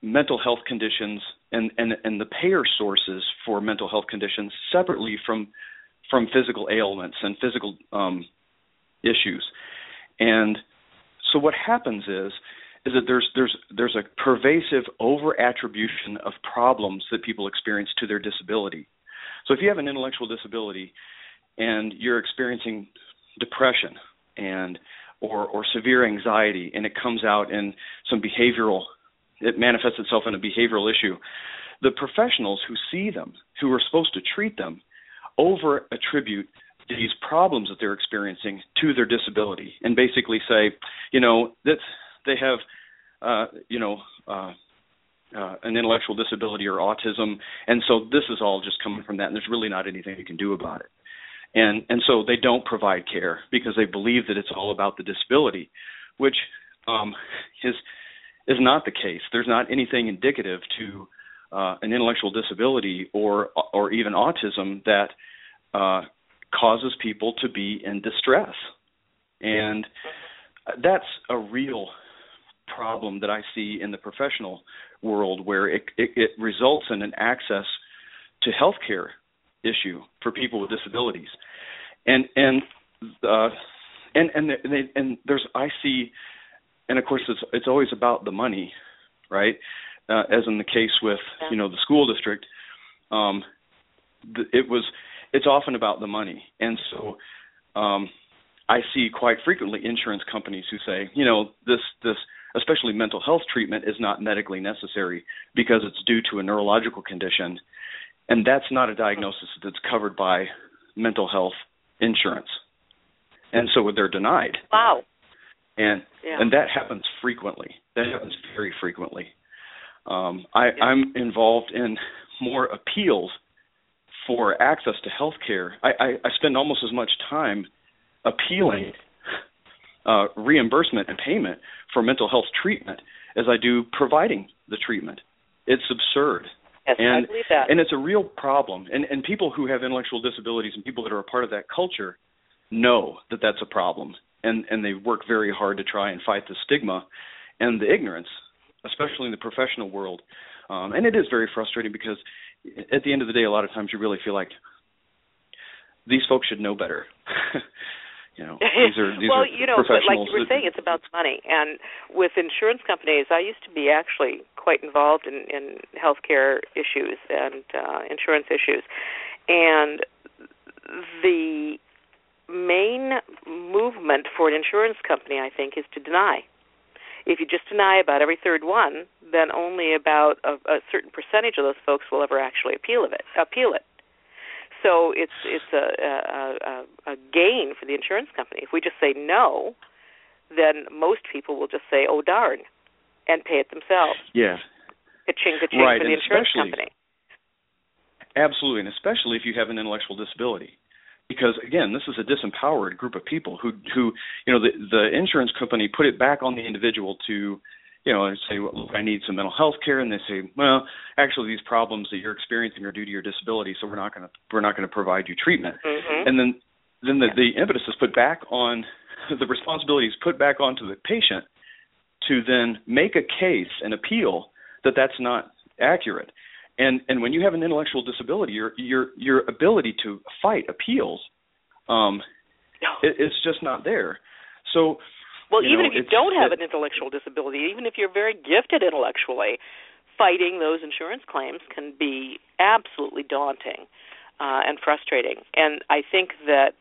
mental health conditions and, and and the payer sources for mental health conditions separately from from physical ailments and physical um, issues. And so what happens is is that there's there's there's a pervasive over attribution of problems that people experience to their disability. So if you have an intellectual disability and you're experiencing depression and or or severe anxiety and it comes out in some behavioral it manifests itself in a behavioral issue. The professionals who see them, who are supposed to treat them, over attribute these problems that they're experiencing to their disability and basically say, you know, that they have, uh, you know, uh, uh, an intellectual disability or autism, and so this is all just coming from that, and there's really not anything you can do about it. And and so they don't provide care because they believe that it's all about the disability, which um, is is not the case. There's not anything indicative to uh, an intellectual disability or or even autism that uh, causes people to be in distress, and that's a real problem that I see in the professional world, where it, it, it results in an access to healthcare issue for people with disabilities, and and uh, and and and, and there's I see and of course it's it's always about the money, right? Uh, as in the case with you know the school district, um, the, it was it's often about the money, and so um, I see quite frequently insurance companies who say, you know, this this especially mental health treatment is not medically necessary because it's due to a neurological condition, and that's not a diagnosis that's covered by mental health insurance, and so they're denied. Wow. And Yeah. and that happens frequently. That happens very frequently. Um, I, Yeah. I'm involved in more appeals for access to health care. I, I, I spend almost as much time appealing uh, reimbursement and payment for mental health treatment as I do providing the treatment. It's absurd. Yes, And- I believe that. And it's a real problem. And, and people who have intellectual disabilities and people that are a part of that culture know that that's a problem. And, and they work very hard to try and fight the stigma and the ignorance, especially in the professional world. Um, and it is very frustrating because at the end of the day, a lot of times you really feel like these folks should know better. you know, these are these well, are you know, but like you were saying, it's about money. And with insurance companies, I used to be actually quite involved in, in healthcare issues and uh, insurance issues. And the main movement for an insurance company, I think, is to deny. If you just deny about every third one, then only about a, a certain percentage of those folks will ever actually appeal of it. Appeal it. So it's it's a, a a a gain for the insurance company. If we just say no, then most people will just say, "Oh darn," and pay it themselves. Yeah. Ka-ching, ka-ching right. for the insurance company. Absolutely, and especially if you have an intellectual disability. Because again, this is a disempowered group of people who who you know the the insurance company put it back on the individual to you know, say, well, I need some mental health care, and they say, well, actually, these problems that you're experiencing are due to your disability, so we're not going to we're not going to provide you treatment. Mm-hmm. And then then the, the impetus is put back on the responsibility is put back onto the patient to then make a case and appeal that that's not accurate. And and when you have an intellectual disability, your your your ability to fight appeals um, it, it's just not there. So well, even know, if you don't have it- an intellectual disability, even if you're very gifted intellectually, fighting those insurance claims can be absolutely daunting uh, and frustrating. And I think that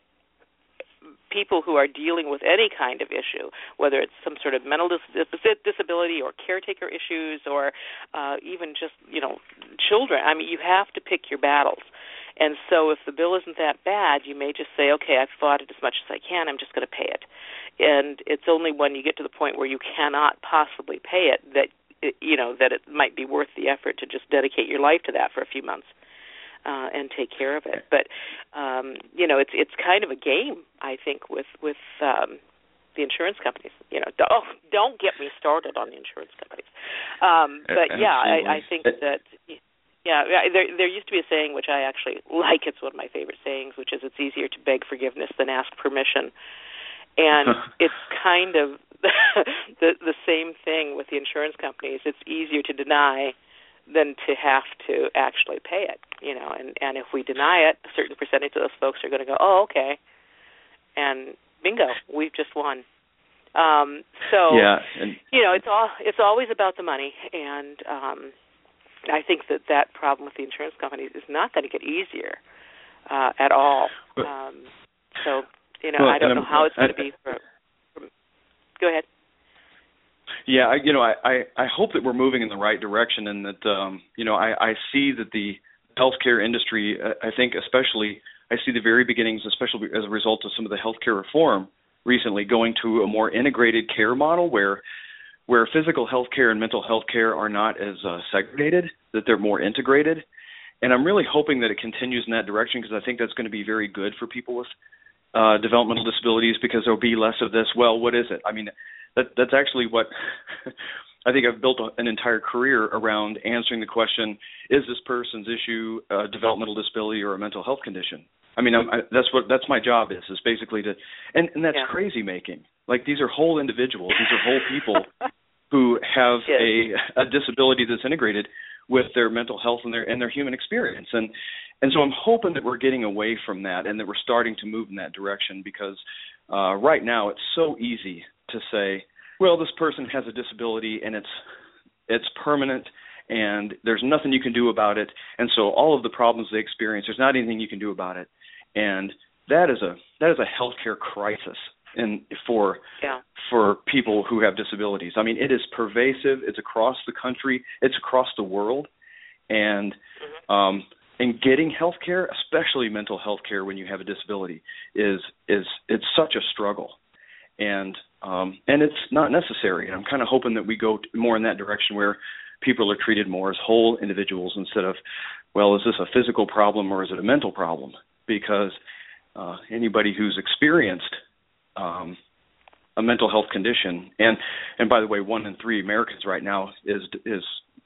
people who are dealing with any kind of issue, whether it's some sort of mental dis- dis- disability or caretaker issues or uh, even just you know children, I mean, you have to pick your battles. And so, if the bill isn't that bad, you may just say, "Okay, I've fought it as much as I can. I'm just going to pay it." And it's only when you get to the point where you cannot possibly pay it that you know that it might be worth the effort to just dedicate your life to that for a few months uh, and take care of it. But um, you know, it's it's kind of a game, I think, with with um, the insurance companies. You know, don't, oh, don't get me started on the insurance companies. Um, but yeah, I, I think that. Yeah, yeah, there there used to be a saying which I actually like. It's one of my favorite sayings, which is "It's easier to beg forgiveness than ask permission," and it's kind of the the same thing with the insurance companies. It's easier to deny than to have to actually pay it, you know. And and if we deny it, a certain percentage of those folks are going to go, "Oh, okay," and bingo, we've just won. Um, so yeah, and you know, it's all it's always about the money, and um, I think that that problem with the insurance companies is not going to get easier uh, at all. But- Um, so you know, Well, I don't know how it's going to be for. for go ahead. Yeah, I, you know, I, I I hope that we're moving in the right direction, and that um, you know, I I see that the healthcare industry, uh, I think especially, I see the very beginnings, especially as a result of some of the healthcare reform recently, going to a more integrated care model where where physical health care and mental health care are not as uh, segregated, that they're more integrated. And I'm really hoping that it continues in that direction because I think that's going to be very good for people with uh, developmental disabilities because there'll be less of this. Well, what is it? I mean, that that's actually what I think I've built a, an entire career around answering the question: Is this person's issue a developmental disability or a mental health condition? I mean, I'm, I, that's what that's my job is is basically to, and and that's Yeah. crazy making. Like these are whole individuals. These are whole people who have Yes. a a disability that's integrated with their mental health and their and their human experience and and so I'm hoping that we're getting away from that and that we're starting to move in that direction because uh right now it's so easy to say well this person has a disability and it's it's permanent and there's nothing you can do about it and so all of the problems they experience there's not anything you can do about it and that is a that is a healthcare crisis in for Yeah. for people who have disabilities. I mean, it is pervasive. It's across the country. It's across the world, and um, and getting health care, especially mental health care when you have a disability, is is it's such a struggle, and um, and it's not necessary. And I'm kind of hoping that we go more in that direction where people are treated more as whole individuals instead of, well, is this a physical problem or is it a mental problem? Because uh, anybody who's experienced um, a mental health condition, and and by the way, one in three Americans right now is is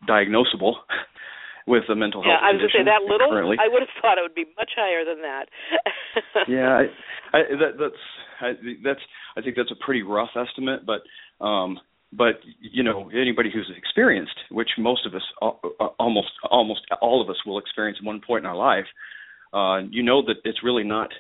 diagnosable with a mental Yeah, health I was going to say that little. currently. I would have thought it would be much higher than that. yeah, I, I, that, that's I, that's I think that's a pretty rough estimate, but um, but you know anybody who's experienced, which most of us, al- almost almost all of us will experience at one point in our life, uh, you know that it's really not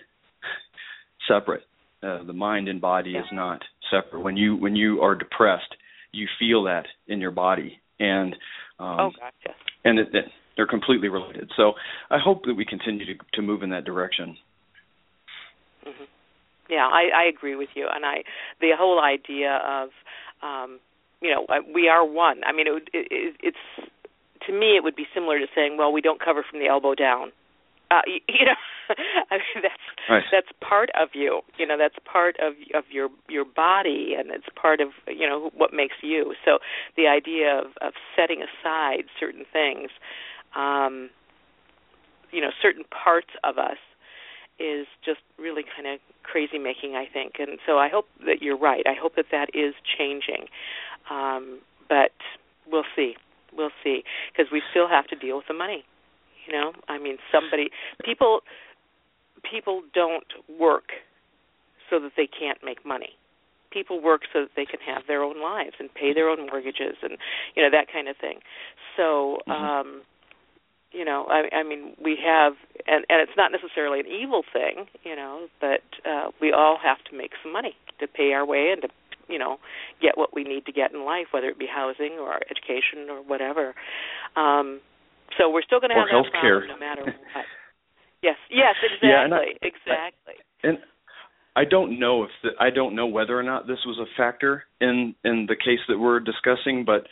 separate. Uh, the mind and body is not separate. When you when you are depressed, you feel that in your body, and um, oh yes. And it, it, they're completely related. So I hope that we continue to, to move in that direction. hmm Yeah, I, I agree with you, and I the whole idea of um, you know uh, we are one. I mean, it, it, it's to me it would be similar to saying, well, we don't cover from the elbow down. Uh, you, you know, I mean that's right. that's part of you. You know, that's part of of your your body and it's part of, you know, what makes you. So the idea of of setting aside certain things um you know, certain parts of us is just really kind of crazy making, I think. And so I hope that you're right. I hope that that is changing. Um, but we'll see. We'll see because we still have to deal with the money. You know, I mean, somebody, people, people don't work so that they can't make money. People work so that they can have their own lives and pay their own mortgages and you know that kind of thing. So, mm-hmm. um, you know i i mean we have and and it's not necessarily an evil thing you know but uh we all have to make some money to pay our way and to you know get what we need to get in life whether it be housing or education or whatever um so we're still going to have health care no matter what yes. Yes exactly yeah, and I, exactly. I, and I don't know if the, I don't know whether or not this was a factor in in the case that we're discussing, but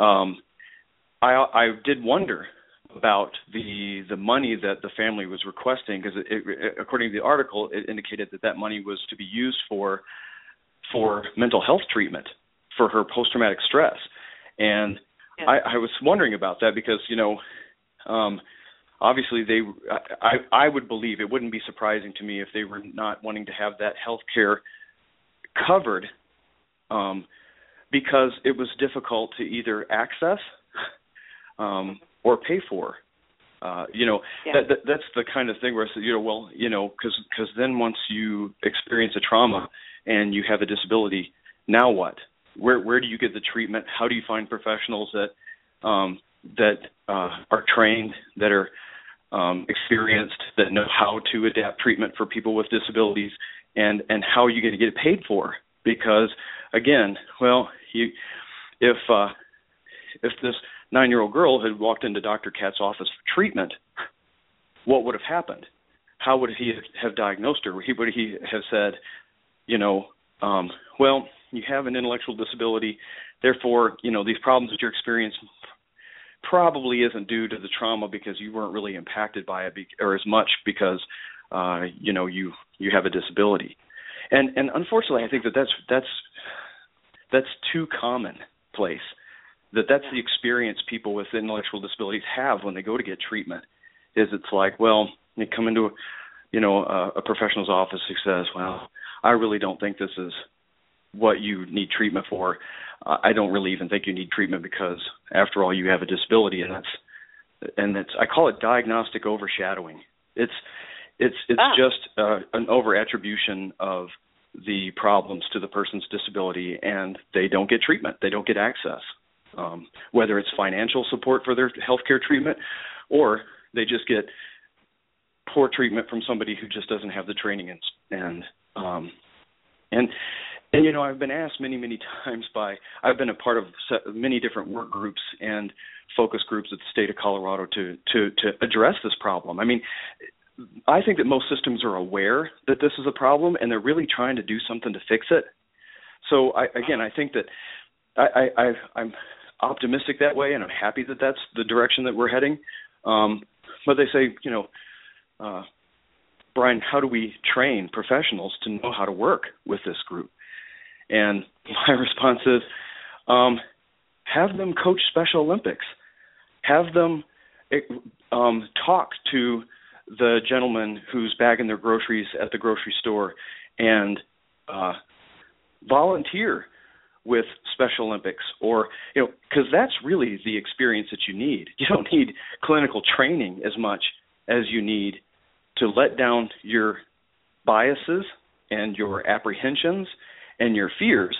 um, I I did wonder about the the money that the family was requesting because according to the article it indicated that that money was to be used for for mental health treatment for her post traumatic stress. And yeah. I, I was wondering about that because you know um obviously they I I would believe it wouldn't be surprising to me if they were not wanting to have that health care covered um because it was difficult to either access um or pay for. Uh, you know, yeah. that, that that's the kind of thing where I said, you know, well, you know, because because then once you experience a trauma and you have a disability, now what? Where where do you get the treatment? How do you find professionals that um, that uh, are trained, that are um, experienced, that know how to adapt treatment for people with disabilities, and and how are you going to get it paid for? Because again, well, you if uh, if this nine year old girl had walked into Dr. Katz's office for treatment, what would have happened? How would he have diagnosed her? He would he have said, you know, um, well, you have an intellectual disability, therefore, you know, these problems that you're experiencing probably isn't due to the trauma because you weren't really impacted by it be- or as much because uh you know you you have a disability. And and unfortunately i think that that's that's that's too commonplace that that's the experience people with intellectual disabilities have when they go to get treatment is it's like well they come into you know a, a professional's office who says well i really don't think this is what you need treatment for i don't really even think you need treatment because after all you have a disability and that's and it's i call it diagnostic overshadowing. It's it's it's ah. just uh, an over attribution of the problems to the person's disability and they don't get treatment. They don't get access. Um, whether it's financial support for their healthcare treatment or they just get poor treatment from somebody who just doesn't have the training and and um, and and you know I've been asked many many times by I've been a part of many different work groups and focus groups at the state of Colorado to to to address this problem. I mean, I think that most systems are aware that this is a problem and they're really trying to do something to fix it. So I again I think that I, I, I'm optimistic that way, and I'm happy that that's the direction that we're heading. Um, but they say, you know, uh, Brian, how do we train professionals to know how to work with this group? And my response is, um, have them coach Special Olympics, have them um, talk to the gentleman who's bagging their groceries at the grocery store, and uh, volunteer with Special Olympics or you know because that's really the experience that you need. You don't need clinical training as much as you need to let down your biases and your apprehensions and your fears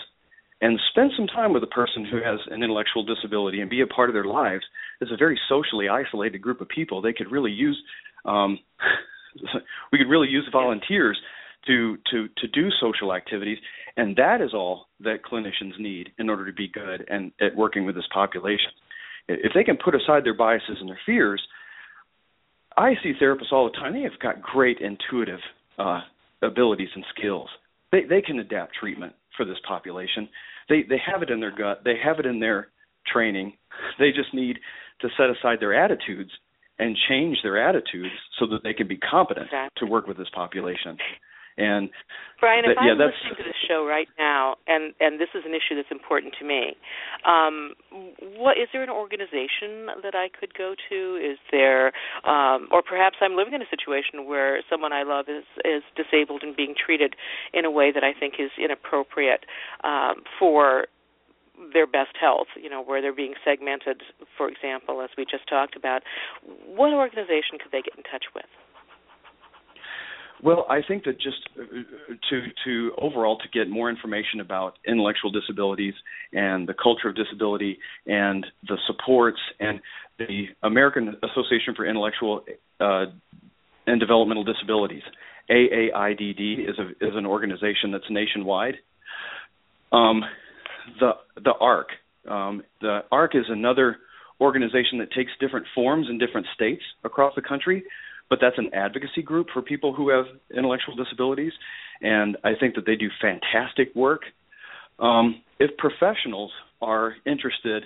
and spend some time with a person who has an intellectual disability and be a part of their lives as a very socially isolated group of people. They could really use um we could really use volunteers to to to do social activities and that is all that clinicians need in order to be good and at working with this population. If they can put aside their biases and their fears i see therapists all the time. They have got great intuitive uh abilities and skills they they can adapt treatment for this population they they have it in their gut they have it in their training they just need to set aside their attitudes and change their attitudes so that they can be competent exactly. to work with this population. And Brian, if that, yeah, I'm listening to this show right now, and and this is an issue that's important to me, um, what is there an organization that I could go to? Is there, um, or perhaps I'm living in a situation where someone I love is is disabled and being treated in a way that I think is inappropriate um, for their best health, you know, where they're being segmented, for example, as we just talked about. What organization could they get in touch with? Well, I think that just uh, to to overall to get more information about intellectual disabilities and the culture of disability and the supports and the American Association for Intellectual uh, and Developmental Disabilities, AAIDD, is a is an organization that's nationwide. Um, the the ARC, um, the ARC is another organization that takes different forms in different states across the country but that's an advocacy group for people who have intellectual disabilities, and I think that they do fantastic work. Um, if professionals are interested,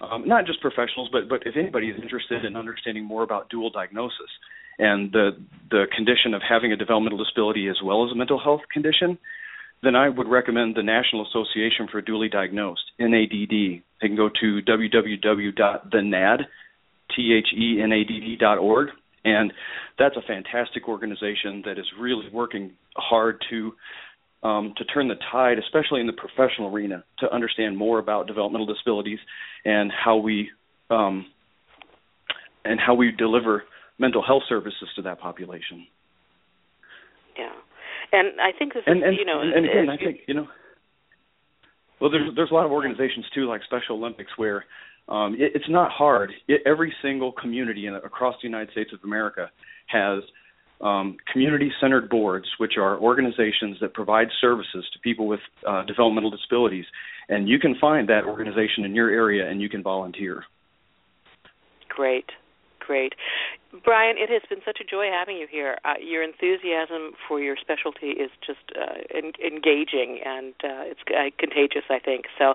um, not just professionals, but but if anybody is interested in understanding more about dual diagnosis and the the condition of having a developmental disability as well as a mental health condition, then I would recommend the National Association for Dually Diagnosed (NADD). They can go to www.thenad, and that's a fantastic organization that is really working hard to um, to turn the tide, especially in the professional arena, to understand more about developmental disabilities and how we um, and how we deliver mental health services to that population. Yeah, and I think this and, is and, you know, and, and again, I think you know, well, there's there's a lot of organizations too, like Special Olympics, where um, it, it's not hard. It, every single community in, across the United States of America has um, community-centered boards, which are organizations that provide services to people with uh, developmental disabilities, and you can find that organization in your area and you can volunteer. Great, great. Brian, it has been such a joy having you here. Uh, your enthusiasm for your specialty is just uh, en- engaging and uh, it's uh, contagious. I think so.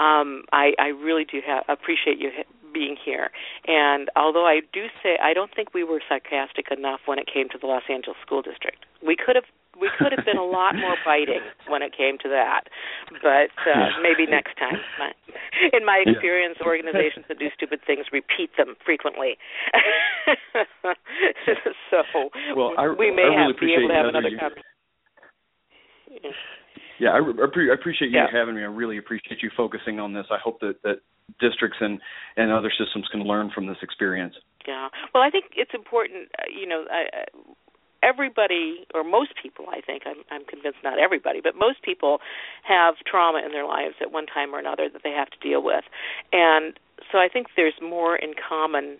Um, I, I really do ha- appreciate you ha- being here. And although I do say I don't think we were sarcastic enough when it came to the Los Angeles School District, we could have we could have been a lot more biting when it came to that, but uh, maybe next time. In my experience, yeah. organizations that do stupid things repeat them frequently. so well, I, we may I really have be able to have another conversation. Yeah, I, I appreciate you yeah. having me. I really appreciate you focusing on this. I hope that that districts and and other systems can learn from this experience. Yeah. Well, I think it's important. Uh, you know, I, everybody or most people i think i'm i'm convinced not everybody but most people have trauma in their lives at one time or another that they have to deal with. And so i think there's more in common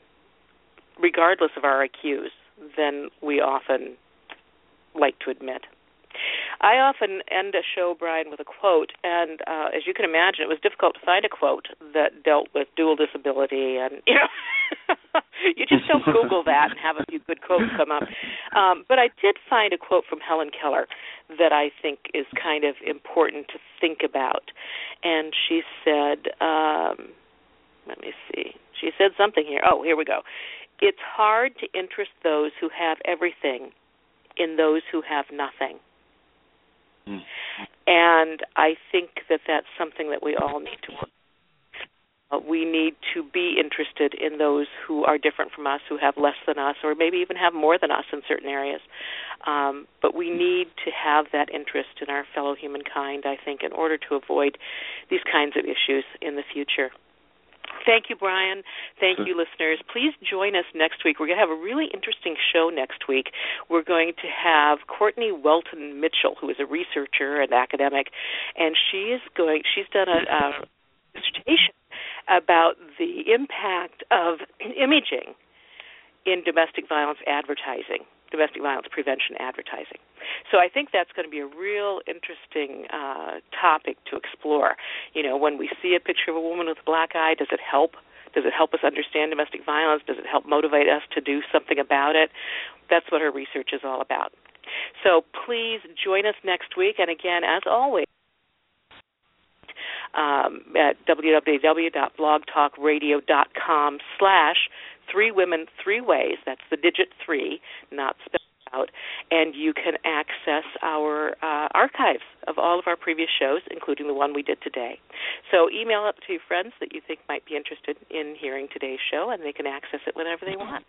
regardless of our iqs than we often like to admit I often end a show, Brian, with a quote, and uh, as you can imagine, it was difficult to find a quote that dealt with dual disability, and you know, you just don't Google that and have a few good quotes come up. Um, but I did find a quote from Helen Keller that I think is kind of important to think about, and she said, um, "Let me see." She said something here. Oh, here we go. It's hard to interest those who have everything in those who have nothing. Mm. And I think that that's something that we all need to work. We need to be interested in those who are different from us, who have less than us, or maybe even have more than us in certain areas. Um, but we need to have that interest in our fellow humankind, I think, in order to avoid these kinds of issues in the future. Thank you, Brian. Thank you, listeners. Please join us next week. We're going to have a really interesting show next week. We're going to have Courtney Welton Mitchell, who is a researcher and academic, and she is going. She's done a, a dissertation about the impact of imaging in domestic violence advertising domestic violence prevention advertising. So I think that's going to be a real interesting uh, topic to explore. You know, when we see a picture of a woman with a black eye, does it help? Does it help us understand domestic violence? Does it help motivate us to do something about it? That's what her research is all about. So please join us next week. And again, as always, um, at www.blogtalkradio.com slash three women three ways. That's the digit three, not spelled out. And you can access our uh, archives of all of our previous shows, including the one we did today. So email it to friends that you think might be interested in hearing today's show, and they can access it whenever they want.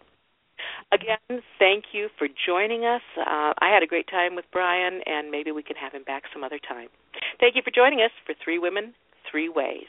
Again, thank you for joining us. Uh, I had a great time with Brian, and maybe we can have him back some other time. Thank you for joining us for Three Women, Three Ways.